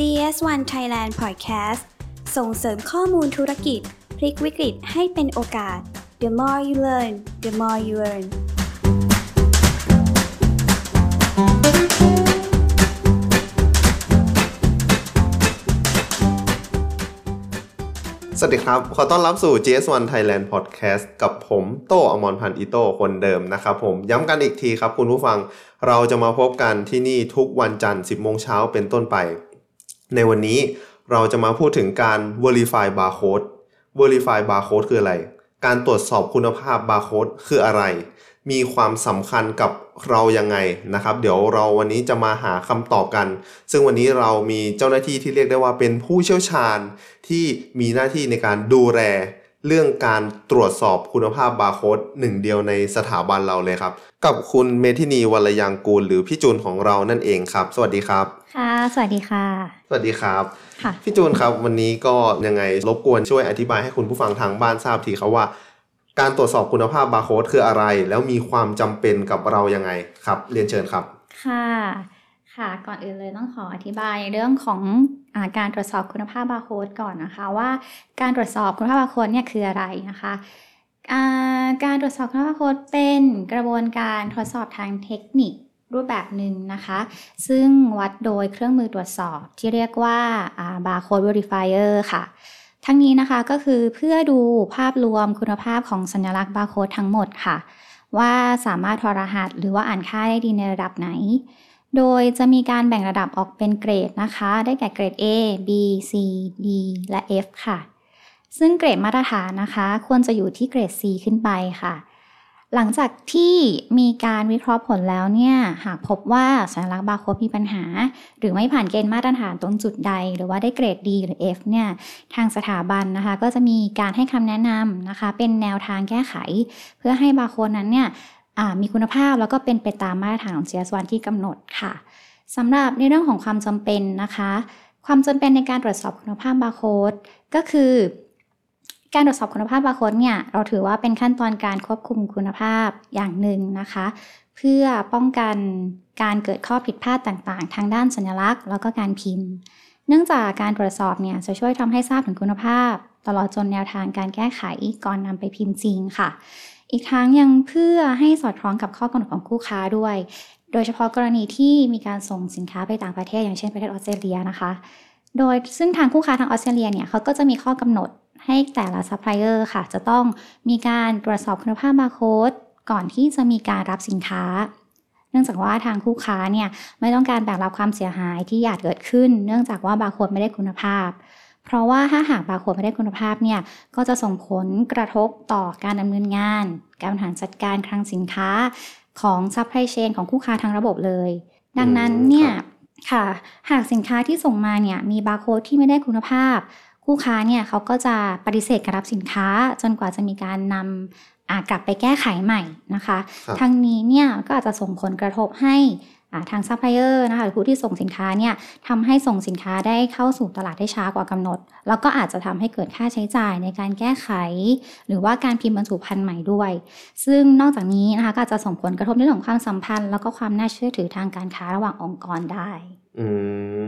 GS1 Thailand Podcast ส่งเสริมข้อมูลธุรกิจ พลิกวิกฤตให้เป็นโอกาส The more you learn the more you earn สวัสดีครับ ขอต้อนรับสู่ GS1 Thailand Podcast กับผมโตอมรพันธ์อิโตคนเดิมนะครับผมย้ำกันอีกทีครับคุณผู้ฟัง เราจะมาพบกันที่นี่ทุกวันจันทร์ 10 โมงเช้าเป็นต้นไป ในวันนี้เราจะมาพูดถึงการ Verify Barcode Verify Barcode คืออะไร การตรวจสอบคุณภาพ Barcode คืออะไร มีความสำคัญกับเรายังไงนะครับ เดี๋ยวเราวันนี้จะมาหาคำตอบกัน ซึ่งวันนี้เรามีเจ้าหน้าที่ที่เรียกได้ว่าเป็นผู้เชี่ยวชาญที่มีหน้าที่ในการดูแล เรื่องการตรวจสอบคุณภาพบาร์โค้ดหนึ่งเดียวในสถาบันเราเลยครับ กับคุณเมทินีวัลยังกูล หรือพี่จูนของเรานั่นเองครับ สวัสดีครับ ค่ะ สวัสดีค่ะ สวัสดีครับค่ะพี่จูนครับวันนี้ก็ยังไงรบกวนช่วยอธิบายให้คุณผู้ฟังทางบ้านทราบทีครับว่า การตรวจสอบคุณภาพบาร์โค้ดคืออะไร แล้วมีความจำเป็นกับเรายังไงครับ เรียนเชิญครับ ค่ะค่ะก่อนอื่นเลยต้องขออธิบายเรื่องของอา การตรวจสอบคุณภาพบาร์โค้ดก่อนนะคะว่าการตรวจสอบคุณภาพบาร์โค้ดเนี่ยคืออะไรนะคะการตรวจสอบคุณภาพบาร์โค้ดเป็นกระบวนการทดสอบทางเทคนิครูปแบบหนึ่งนะคะ ซึ่งวัดโดยเครื่องมือตรวจสอบที่เรียกว่าบาร์โค้ด verifier ค่ะ ทั้งนี้นะคะก็คือเพื่อดูภาพรวมคุณภาพของสัญลักษณ์บาร์โค้ดทั้งหมดค่ะ ว่าสามารถถอดรหัสหรือว่าอ่านค่าได้ดีในระดับไหน โดยจะมีการแบ่งระดับออกเป็นเกรดนะคะ ได้แก่เกรด A B C D และ F ค่ะ ซึ่งเกรดมาตรฐานนะคะ ควรจะอยู่ที่เกรด C ขึ้นไปค่ะ หลังจากที่มีการวิเคราะห์ผลแล้วเนี่ย หากพบว่าสัญลักษณ์บาร์โค้ดมีปัญหา หรือไม่ผ่านเกณฑ์มาตรฐานตรงจุดใด หรือว่าได้เกรด D หรือ F เนี่ย ทางสถาบันนะคะ ก็จะมีการให้คำแนะนำนะคะ เป็นแนวทางแก้ไข เพื่อให้บาร์โค้ดนั้นเนี่ย มีคุณภาพแล้วก็เป็นไปตามมาตรฐานของ GS1 ที่กำหนดค่ะสำหรับในเรื่องของความจำเป็นนะคะ ความจำเป็นในการตรวจสอบคุณภาพบาร์โค้ดก็คือการตรวจสอบคุณภาพบาร์โค้ดเนี่ยเราถือว่าเป็นขั้นตอนการควบคุมคุณภาพอย่างหนึ่งนะคะ เพื่อป้องกันการเกิดข้อผิดพลาดต่างๆ ทางด้านสัญลักษณ์ แล้วก็การพิมพ์ เนื่องจากการตรวจสอบเนี่ยจะช่วยทำให้ทราบถึงคุณภาพ ตลอดจนแนวทางการแก้ไขก่อนนำไปพิมพ์จริงค่ะ อีกทั้งยังเพื่อให้สอดคล้องกับข้อกำหนดของคู่ค้าด้วย โดยเฉพาะกรณีที่มีการส่งสินค้าไปต่างประเทศ อย่างเช่นประเทศออสเตรเลียนะคะ โดยซึ่งทางคู่ค้าทางออสเตรเลียเนี่ยเขาก็จะมีข้อกำหนดให้แต่ละซัพพลายเออร์ค่ะ จะต้องมีการตรวจสอบคุณภาพบาร์โค้ดก่อนที่จะมีการรับสินค้า เนื่องจากว่าทางคู่ค้าเนี่ยไม่ต้องการแบกรับความเสียหายที่อาจเกิดขึ้น เนื่องจากว่าบาร์โค้ดไม่ได้คุณภาพ เพราะว่าถ้าหากบาร์โค้ดไม่ได้คุณภาพเนี่ยก็จะส่งผลกระทบต่อการดำเนินงาน การบริหารจัดการคลังสินค้าของ supply chain ของคู่ค้าทั้งระบบเลย ดังนั้นเนี่ยค่ะ หากสินค้าที่ส่งมาเนี่ยมีบาร์โค้ดที่ไม่ได้คุณภาพ คู่ค้าเนี่ยเขาก็จะปฏิเสธการรับสินค้าจนกว่าจะมีการนำกลับไปแก้ไขใหม่นะคะ ทั้งนี้เนี่ยก็อาจจะส่งผลกระทบให้ ทางซัพพลายเออร์นะคะหรือผู้ที่ส่งสินค้าเนี่ยทำให้ส่งสินค้าได้เข้าสู่ตลาดได้ช้ากว่ากำหนด แล้วก็อาจจะทำให้เกิดค่าใช้จ่ายในการแก้ไข หรือว่าการพิมพ์บรรจุภัณฑ์ใหม่ด้วย ซึ่งนอกจากนี้นะคะก็อาจจะส่งผลกระทบในเรื่องของความสัมพันธ์ แล้วก็ความน่าเชื่อถือทางการค้าระหว่างองค์กรได้ อื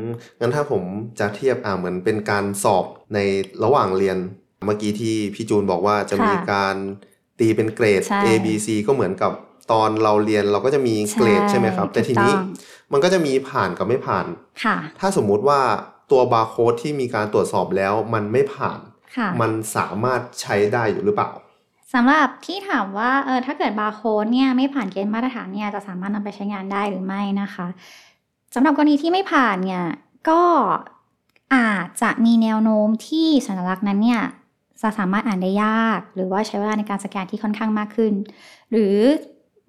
มงั้นถ้าผมจะเทียบอ่าเหมือนเป็นการสอบในระหว่างเรียน เมื่อกี้ที่พี่จูนบอกว่าจะมีการตีเป็นเกรด A B C ก็เหมือนกับ ตอนเราเรียนเราก็จะมีเกรดใช่ไหมครับ แต่ทีนี้มันก็จะมีผ่านกับไม่ผ่านค่ะถ้าสมมุติว่าตัวบาร์โค้ดที่มีการตรวจสอบแล้วมันไม่ผ่าน มันสามารถใช้ได้อยู่หรือเปล่าสำหรับที่ถามว่าเออถ้าเกิดบาร์โค้ดเนี่ยไม่ผ่านเกณฑ์มาตรฐานเนี่ยจะสามารถนำไปใช้งานได้หรือไม่นะคะสำหรับกรณีที่ไม่ผ่านเนี่ยก็อาจจะมีแนวโน้มที่สัญลักษณ์นั้นเนี่ยจะสามารถอ่านได้ยาก หรือว่าใช้เวลาในการสแกนที่ค่อนข้างมากขึ้น หรือ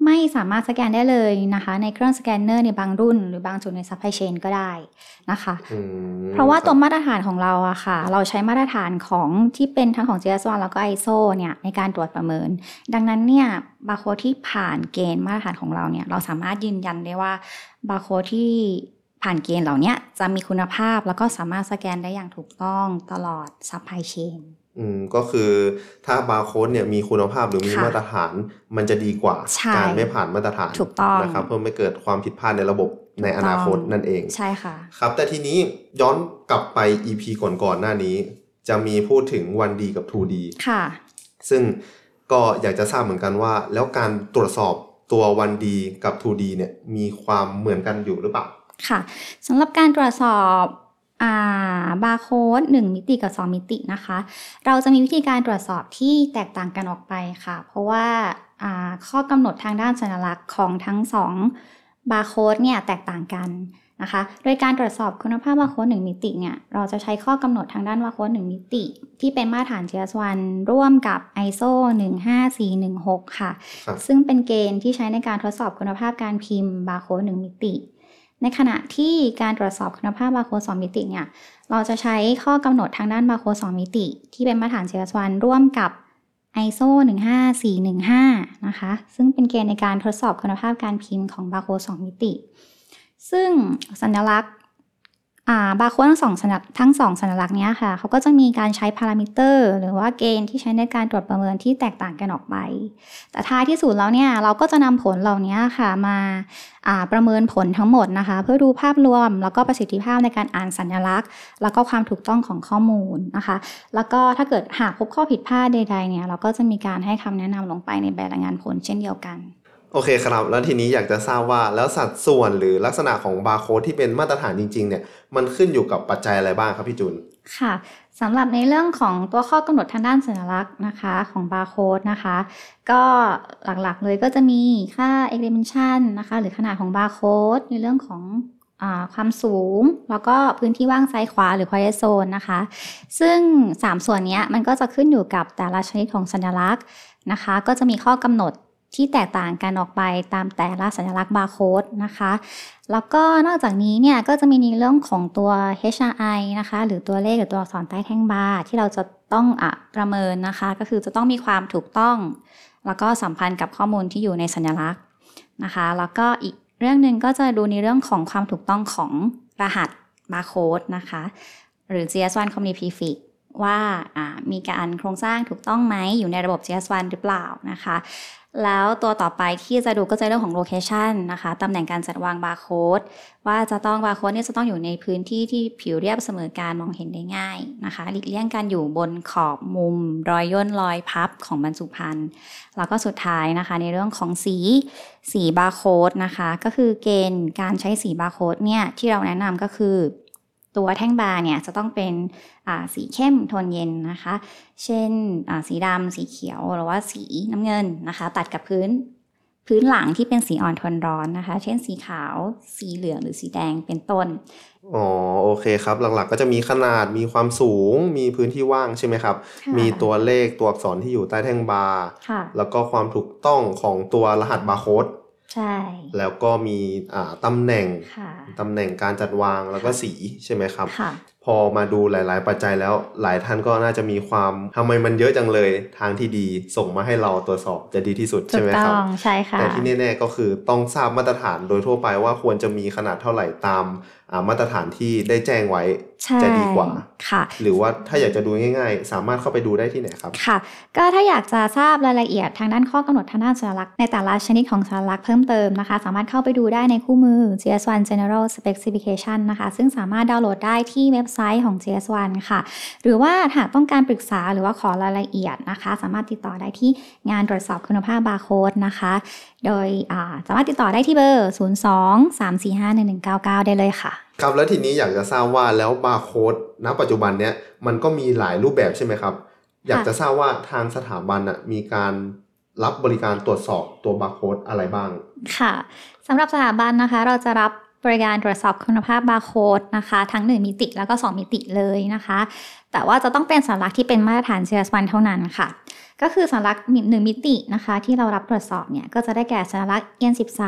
ไม่สามารถสแกนได้เลยนะคะ ในเครื่องสแกนเนอร์ในบางรุ่น หรือบางจุดในซัพพลายเชนก็ได้นะคะ เพราะว่าตัวมาตรฐานของเราอะค่ะ เราใช้มาตรฐานของที่เป็นทั้งของ GS1 แล้วก็ ISO เนี่ยในการตรวจประเมิน ดังนั้นเนี่ยบาร์โค้ดที่ผ่านเกณฑ์มาตรฐานของเราเนี่ยเราสามารถยืนยันได้ว่าบาร์โค้ดที่ผ่านเกณฑ์เหล่านี้จะมีคุณภาพแล้วก็สามารถสแกนได้อย่างถูกต้องตลอดซัพพลายเชน อืมก็คือถ้าบาร์โค้ดเนี่ยมีคุณภาพหรือมีค่ะมาตรฐานมันจะดีกว่า ใช่การไม่ผ่านมาตรฐานถูกต้อง นะครับเพื่อไม่เกิดความผิดพลาดในระบบในอนาคตนั่นเอง ใช่ค่ะ ครับแต่ทีนี้ย้อนกลับไป EP ก่อนๆหน้านี้ จะมีพูดถึง 1D กับ 2D ค่ะ ซึ่งก็อยากจะทราบเหมือนกันว่า แล้วการตรวจสอบตัว 1D กับ 2D เนี่ยมีความเหมือนกันอยู่หรือเปล่า ค่ะสำหรับการตรวจสอบอ่า บาร์โค้ดหนึ่งมิติกับ 2 มิตินะคะ เราจะมีวิธีการตรวจสอบที่แตกต่างกันออกไปค่ะ เพราะว่าอ่าข้อกำหนดทางด้านสัญลักษณ์ของทั้ง 2 บาร์โค้ดเนี่ยแตกต่างกันนะคะ โดยการตรวจสอบคุณภาพบาร์โค้ดหนึ่งมิติเนี่ย เราจะใช้ข้อกำหนดทางด้านบาร์โค้ดหนึ่งมิติ ที่เป็นมาตรฐาน GS1 ร่วมกับ ISO 15416 ค่ะครับซึ่งเป็นเกณฑ์ที่ใช้ในการทดสอบคุณภาพการพิมพ์บาร์โค้ดหนึ่งมิติ ในขณะที่การตรวจสอบคุณภาพบาร์โค้ด2มิติเนี่ย เราจะใช้ข้อกำหนดทางด้านบาร์โค้ด2มิติ ที่เป็นมาตรฐาน GS1 ร่วมกับ ISO 15415 นะคะ ซึ่งเป็นเกณฑ์ในการทดสอบคุณภาพการพิมพ์ของบาร์โค้ด2มิติ ซึ่งสัญลักษณ์ บาร์โค้ดทั้งสองสัญลักษณ์ทั้งสองสัญลักษณ์นี้ค่ะเขาก็จะมีการใช้พารามิเตอร์ หรือว่าเกณฑ์ที่ใช้ในการตรวจประเมินที่แตกต่างกันออกไป แต่ท้ายที่สุดแล้วเนี่ยเราก็จะนำผลเหล่านี้ค่ะมาประเมินผลทั้งหมดนะคะ เพื่อดูภาพรวม แล้วก็ประสิทธิภาพในการอ่านสัญลักษณ์ แล้วก็ความถูกต้องของข้อมูลนะคะ แล้วก็ถ้าเกิดหากพบข้อผิดพลาดใดๆเนี่ยเราก็จะมีการให้คำแนะนำลงไปในใบรายงานผลเช่นเดียวกัน โอเคครับ แล้วทีนี้อยากจะทราบว่าแล้วสัดส่วนหรือลักษณะของบาร์โค้ดที่เป็นมาตรฐานจริง ๆ เนี่ย มันขึ้นอยู่กับปัจจัยอะไรบ้างครับพี่จุน ค่ะสำหรับในเรื่องของตัวข้อกำหนดทางด้านสัญลักษณ์นะคะของบาร์โค้ดนะคะ ก็หลักๆเลยก็จะมีค่า dimension นะคะ หรือขนาดของบาร์โค้ดในเรื่องของอความสูงแล้วก็พื้นที่ว่างซ้ายขวาหรือ quiet zone นะคะ ซึ่ง 3 ส่วนนี้มันก็จะขึ้นอยู่กับแต่ละชนิดของสัญลักษณ์นะคะ ก็จะมีข้อกำหนด ที่แตกต่างกันออกไปตามแต่ละสัญลักษณ์บาร์โค้ดนะคะ แล้วก็นอกจากนี้เนี่ยก็จะมีในเรื่องของตัว HRI นะคะ หรือตัวเลขหรือตัวอักษรใต้แท่งบาร์ที่เราจะต้องอะประเมินนะคะ ก็คือจะต้องมีความถูกต้อง แล้วก็สัมพันธ์กับข้อมูลที่อยู่ในสัญลักษณ์นะคะ แล้วก็อีกเรื่องหนึ่งก็จะดูในเรื่องของความถูกต้องของรหัสบาร์โค้ดนะคะ หรือ GS1 Company Prefix ว่ามีการโครงสร้างถูกต้องไหมอยู่ในระบบ GS1 หรือเปล่านะคะ แล้วตัวต่อไปที่จะดูก็จะเรื่องของ location นะคะตำแหน่งการจัดวางบาร์โค้ดว่าจะต้องบาร์โค้ดเนี่ยจะต้องอยู่ในพื้นที่ที่ผิวเรียบเสมอการมองเห็นได้ง่ายนะคะหลีกเลี่ยงการอยู่บนขอบมุม รอยย่นรอยพับของบรรจุภัณฑ์แล้วก็สุดท้ายนะคะ ในเรื่องของสีสีบาร์โค้ดนะคะ ก็คือเกณฑ์การใช้สีบาร์โค้ดเนี่ยที่เราแนะนำก็คือ ตัวแท่งบาร์เนี่ยจะต้องเป็นอ่าสีเข้มโทนเย็นนะคะ เช่นอ่าสีดำสีเขียวหรือว่าสีน้ำเงินนะคะ ตัดกับพื้นพื้นหลังที่เป็นสีอ่อนโทนร้อนนะคะ เช่นสีขาว สีเหลืองหรือสีแดงเป็นต้น อ๋อโอเคครับ หลักๆก็จะมีขนาดมีความสูง มีพื้นที่ว่างใช่ไหมครับค่ะมีตัวเลขตัวอักษรที่อยู่ใต้แท่งบาร์ค่ะแล้วก็ความถูกต้องของตัวรหัสบาร์โค้ด ใช่ แล้วก็มีอ่าตำแหน่งค่ะตำแหน่งการจัดวางแล้วก็สีใช่ไหมครับค่ะพอมาดูหลาย ๆ ปัจจัยแล้วหลายท่านก็น่าจะมีความทำไมมันเยอะจังเลยทางที่ดีส่งมาให้เราตรวจสอบจะดีที่สุดถูใช่กไหมต้คอรับงใช่ค่ะแต่ที่แน่ๆก็คือต้องทราบมาตรฐานโดยทั่วไปว่าควรจะมีขนาดเท่าไหร่ตามอ่ามาตรฐานที่ได้แจ้งไว้ใช่ จะดีกว่าค่ะ หรือว่าถ้าอยากจะดูง่าย ๆ สามารถเข้าไปดูได้ที่ไหนครับค่ะ ก็ถ้าอยากจะทราบรายละเอียดทางด้านข้อกำหนดทางด้านสัญลักษณ์ในแต่ละชนิดของสัญลักษณ์เพิ่มเติมนะคะ สามารถเข้าไปดูได้ในคู่มือ GS1 General Specification นะคะ ซึ่งสามารถดาวน์โหลดได้ที่เว็บไซต์ของ GS1 ค่ะ หรือว่าหากต้องการปรึกษาหรือว่าขอรายละเอียดนะคะ สามารถติดต่อได้ที่งานตรวจสอบคุณภาพบาร์โค้ดนะคะ โดยอ่าสามารถติดต่อได้ที่เบอร์ 02 345 1199 ได้เลยค่ะ ครับแล้วทีนี้อยากจะทราบว่าแล้วบาร์โค้ดณปัจจุบันเนี้ยมันก็มีหลายรูปแบบใช่ไหมครับ อยากจะทราบว่าทางสถาบันอะมีการรับบริการตรวจสอบตัวบาร์โค้ดอะไรบ้าง ค่ะสำหรับสถาบันนะคะ เราจะรับบริการตรวจสอบคุณภาพบาร์โค้ดนะคะ ทั้ง 1 มิติแล้วก็ 2 มิติเลยนะคะ แต่ว่าจะต้องเป็นสัญลักษณ์ที่เป็นมาตรฐาน GS1 เท่านั้นค่ะ ก็คือสัญลักษณ์หนึ่งมิตินะคะ ที่เรารับตรวจสอบเนี่ย ก็จะได้แก่สัญลักษณ์ EN13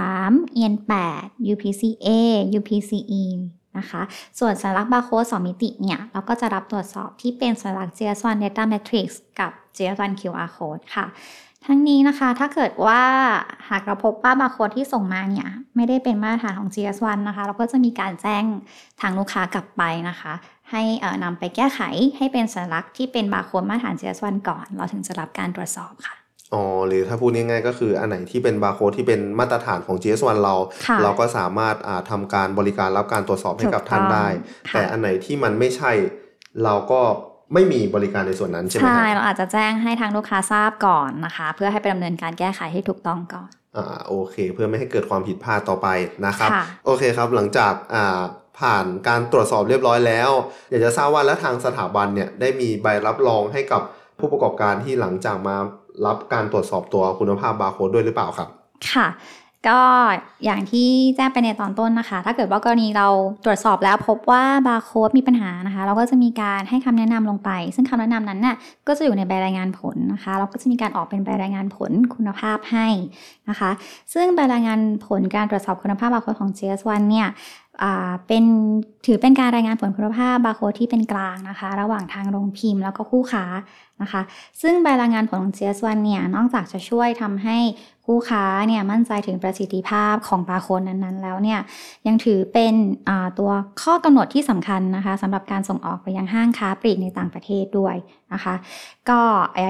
EN8 UPCA UPCE นะคะ ส่วนสัญลักษณ์บาร์โค้ด2มิติเนี่ย เราก็จะรับตรวจสอบที่เป็นสัญลักษณ์ GS1 Data Matrix กับ GS1 QR Code ค่ะ ทั้งนี้นะคะถ้าเกิดว่าหากเราพบว่าบาร์โค้ดที่ส่งมาเนี่ย ไม่ได้เป็นมาตรฐานของ GS1 นะคะ เราก็จะมีการแจ้งทางลูกค้ากลับไปนะคะ ให้นำไปแก้ไขให้เป็นสัญลักษณ์ที่เป็นบาร์โค้ดมาตรฐาน GS1 ก่อน เราถึงจะรับการตรวจสอบค่ะ อ๋อหรือถ้าพูดง่ายๆก็คืออันไหนที่เป็นบาร์โค้ดที่เป็นมาตรฐานของ GS1 เรา ค่ะเราก็สามารถอ่าทำการบริการรับการตรวจสอบให้กับท่านได้ถูกต้องค่ะ แต่อันไหนที่มันไม่ใช่ เราก็ไม่มีบริการในส่วนนั้นใช่ไหมคใช่รับ เราอาจจะแจ้งให้ทางลูกค้าทราบก่อนนะคะ เพื่อให้ไปดำเนินการแก้ไขให้ถูกต้องก่อน อ่าโอเค เพื่อไม่ให้เกิดความผิดพลาดต่อไปนะครับ ค่ะ โอเคครับหลังจากอ่าผ่านการตรวจสอบเรียบร้อยแล้ว อยากจะทราบว่าแล้วทางสถาบันเนี่ยได้มีใบรับรองให้กับผู้ประกอบการที่หลังจากมา รับการตรวจสอบตัวคุณภาพบาร์โค้ดด้วยหรือเปล่าครับ ค่ะ ก็อย่างที่แจ้งไปในตอนต้นนะคะ ถ้าเกิดว่ากรณีเราตรวจสอบแล้วพบว่าบาร์โค้ดมีปัญหานะคะ เราก็จะมีการให้คำแนะนำลงไป ซึ่งคำแนะนำนั้นน่ะก็จะอยู่ในใบรายงานผลนะคะ เราก็จะมีการออกเป็นใบรายงานผลคุณภาพให้นะคะ ซึ่งใบรายงานผลการตรวจสอบคุณภาพบาร์โค้ดของ GS1 เนี่ย เป็นถือเป็นการรายงานผลคุณภาพบาร์โค้ดที่เป็นกลางนะคะ ระหว่างทางโรงพิมพ์แล้วก็คู่ค้านะคะ ซึ่งใบรายงานผลของ GS1 เนี่ยนอกจากจะช่วยทำให้ คู่ค้าเนี่ยมั่นใจถึงประสิทธิภาพของบาร์โค้ดนั้นๆ แล้วเนี่ยยังถือเป็นตัวข้อกำหนดที่สำคัญนะคะสำหรับการส่งออกไปยังห้างค้าปลีกในต่างประเทศด้วยนะคะก็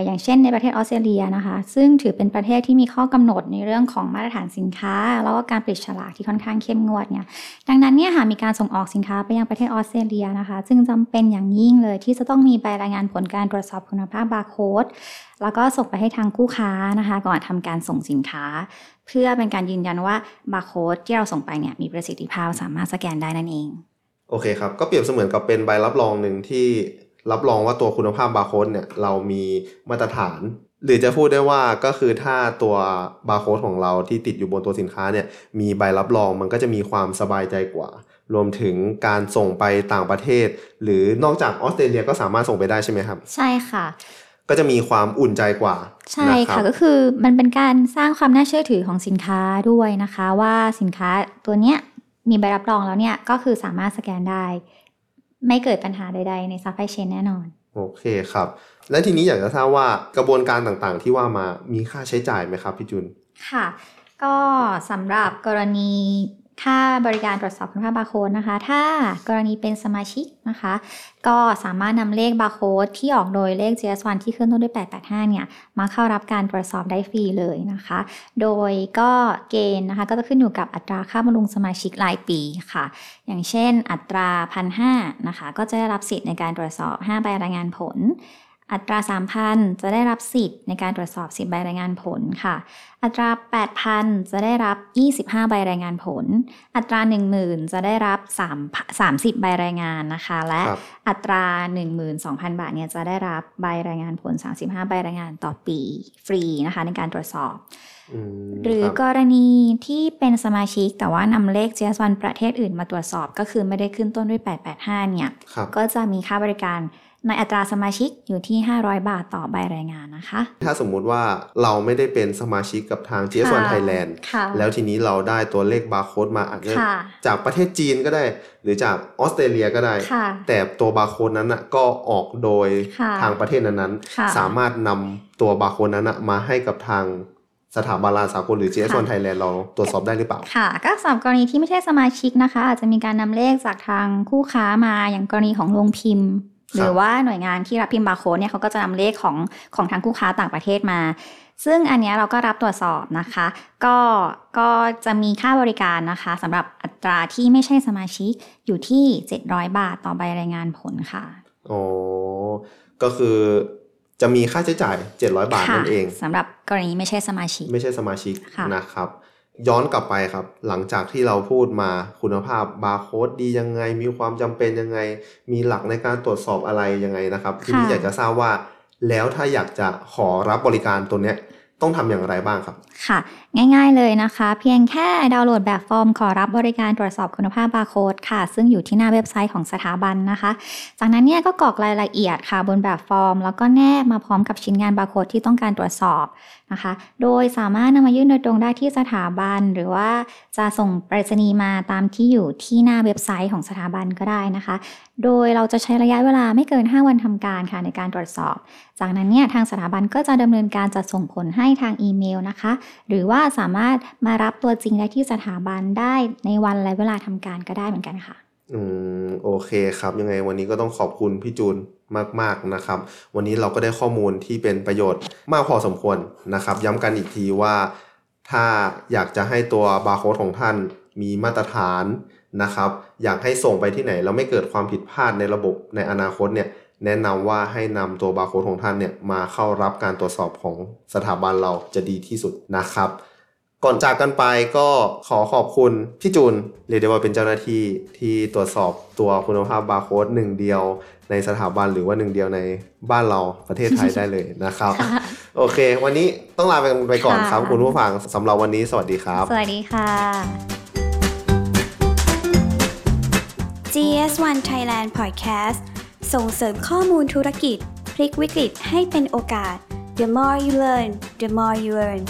อย่างเช่นในประเทศออสเตรเลียนะคะ ซึ่งถือเป็นประเทศที่มีข้อกำหนดในเรื่องของมาตรฐานสินค้า แล้วก็การผลิตฉลากที่ค่อนข้างเข้มงวดเนี่ยดังนั้นเนี่ยหากมีการส่งออกสินค้าไปยังประเทศออสเตรเลียนะคะ จึงจำเป็นอย่างยิ่งเลยที่จะต้องมีใบรายงานผลการตรวจสอบคุณภาพบาร์โค้ดแล้วก็ส่งไปให้ทางคู่ค้านะคะ ก่อนทำการส่งสินค้าเพื่อเป็นการยืนยันว่าบาร์โค้ดที่เราส่งไปเนี่ยมีประสิทธิภาพสามารถสแกนได้นั่นเอง โอเคครับ ก็เปรียบเสมือนกับเป็นใบรับรองหนึ่งที่รับรองว่าตัวคุณภาพบาร์โค้ดเนี่ยเรามีมาตรฐาน หรือจะพูดได้ว่าก็คือถ้าตัวบาร์โค้ดของเราที่ติดอยู่บนตัวสินค้าเนี่ยมีใบรับรองมันก็จะมีความสบายใจกว่า รวมถึงการส่งไปต่างประเทศ หรือนอกจากออสเตรเลียก็สามารถส่งไปได้ใช่ไหมครับ ใช่ค่ะ ก็จะมีความอุ่นใจกว่า ใช่นรัค่ะบก็คือมันเป็นการสร้างความน่าเชื่อถือของสินค้าด้วยนะคะ ว่าสินค้าตัวเนี้ยมีใบรับรองแล้วเนี่ยก็คือสามารถสแกนได้ ไม่เกิดปัญหาใด ๆ ในซัพพลายเชนแน่นอน โอเคครับ และทีนี้อยากจะทราบว่ากระบวนการต่างๆ ที่ว่ามามีค่าใช้จ่ายไหมครับพี่จุน ค่ะ ก็สำหรับกรณี ค่าบริการตรวจสอบคุณภาพบาร์โค้ดนะคะ ถ้ากรณีเป็นสมาชิกนะคะ ก็สามารถนำเลขบาร์โค้ดที่ออกโดยเลข GS1 ที่ขึ้นต้นด้วย 885 เนี่ย มาเข้ารับการตรวจสอบได้ฟรีเลยนะคะ โดยก็เกณฑ์นะคะ ก็จะขึ้นอยู่กับอัตราค่าบำรุงสมาชิกรายปีค่ะ อย่างเช่นอัตราพันห้านะคะ ก็จะได้รับสิทธิ์ในการตรวจสอบ 5 ใบรายงานผล อัตรา 3,000 จะได้รับสิทธิ์ในการตรวจสอบ 10 ใบรายงานผลค่ะ อัตรา 8,000 จะได้รับ 25 ใบรายงานผล อัตรา 10,000 จะได้รับ 3 30 ใบรายงานนะคะ และครับอัตรา 12,000 บาทเนี่ยจะได้รับใบรายงานผล 35 ใบรายงานต่อปีฟรีนะคะในการตรวจสอบอืมหรือครับกรณีที่เป็นสมาชิกแต่ว่านำเลข GS1 ประเทศอื่นมาตรวจสอบก็คือไม่ได้ขึ้นต้นด้วย 885 เนี่ยครับก็จะมีค่าบริการ ในอัตราสมาชิกอยู่ที่ 500 บาทต่อใบรายงานนะคะ ถ้าสมมุติว่าเราไม่ได้เป็นสมาชิกกับทาง GS1 ค่ะ Thailand ค่ะแล้วทีนี้เราได้ตัวเลขบาร์โค้ดมาอาจจะค่ะจากประเทศจีนก็ได้ หรือจากออสเตรเลียก็ได้ค่ะแต่ตัวบาร์โค้ดนั้นน่ะก็ออกโดยค่ะทางประเทศนั้นค่ะๆสามารถนำตัวบาร์โค้ดนั้นน่ะมาให้กับทางสถาบันลานสากลหรือ GS1 ค่ะ Thailand เราตรวจสอบได้หรือเปล่า ค่ะ ก็สำหรับกรณีที่ไม่ใช่สมาชิกนะคะ อาจจะมีการนำเลขจากทางคู่ค้ามาอย่างกรณีของโรงพิมพ์ครับ หรือว่าหน่วยงานที่รับพิมพ์บาร์โค้ดเนี่ยเขาก็จะนำเลขของของทางคู่ค้าต่างประเทศมา ซึ่งอันเนี้ยเราก็รับตรวจสอบนะคะ ก็ก็จะมีค่าบริการนะคะสำหรับอัตราที่ไม่ใช่สมาชิกอยู่ที่ 700 บาทต่อใบรายงานผลค่ะอ๋อก็คือจะมีค่าใช้จ่าย 700 บาทค่ะนั่นเองสำหรับกรณีไม่ใช่สมาชิก ไม่ใช่สมาชิกค่ะนะครับ ย้อนกลับไปครับ หลังจากที่เราพูดมาคุณภาพบาร์โค้ดดียังไง มีความจำเป็นยังไง มีหลักในการตรวจสอบอะไรยังไงนะครับทีนี้อยากจะทราบว่า แล้วถ้าอยากจะขอรับบริการตัวเนี้ยต้องทำอย่างไรบ้างครับ ค่ะง่ายๆเลยนะคะ เพียงแค่ดาวน์โหลดแบบฟอร์มขอรับบริการตรวจสอบคุณภาพบาร์โค้ดค่ะ ซึ่งอยู่ที่หน้าเว็บไซต์ของสถาบันนะคะ จากนั้นเนี่ยก็กรอกรายละเอียดค่ะบนแบบฟอร์ม แล้วก็แนบมาพร้อมกับชิ้นงานบาร์โค้ดที่ต้องการตรวจสอบนะคะ โดยสามารถนำมายื่นโดยตรงได้ที่สถาบัน หรือว่าจะส่งไปรษณีย์มาตามที่อยู่ที่หน้าเว็บไซต์ของสถาบันก็ได้นะคะ โดยเราจะใช้ระยะเวลาไม่เกิน 5 วันทำการค่ะในการตรวจสอบ จากนั้นเนี่ยทางสถาบันก็จะดำเนินการจัดส่งผลให้ทางอีเมลนะคะ หรือว่าสามารถมารับตัวจริงได้ที่สถาบันได้ในวันและเวลาทำการก็ได้เหมือนกันค่ะ อืมโอเคครับ ยังไงวันนี้ก็ต้องขอบคุณพี่จูนมากๆนะครับ วันนี้เราก็ได้ข้อมูลที่เป็นประโยชน์มากพอสมควรนะครับ ย้ำกันอีกทีว่า ถ้าอยากจะให้ตัวบาร์โค้ดของท่านมีมาตรฐานนะครับ อยากให้ส่งไปที่ไหนแล้วไม่เกิดความผิดพลาดในระบบในอนาคตเนี่ยแนะนำว่าให้นำตัวบาร์โค้ดของท่านเนี่ยมาเข้ารับการตรวจสอบของสถาบันเราจะดีที่สุดนะครับ ก่อนจากกันไปก็ขอขอบคุณพี่จูนเรียกได้ว่าเป็นเจ้าหน้าที่ที่ตรวจสอบตัวคุณภาพบาร์โค้ดหนึ่งเดียวในสถาบันหรือว่าหนึ่งเดียวในบ้านเราประเทศไทยได้เลยนะครับ โอเค วันนี้ต้องลาไปไปก่อนครับค่ะคุณผู้ฟังสำหรับวันนี้สวัสดีครับ สวัสดีค่ะ GS1 Thailand Podcast ส่งเสริมข้อมูลธุรกิจ พลิกวิกฤตให้เป็นโอกาส The more you learn the more you earn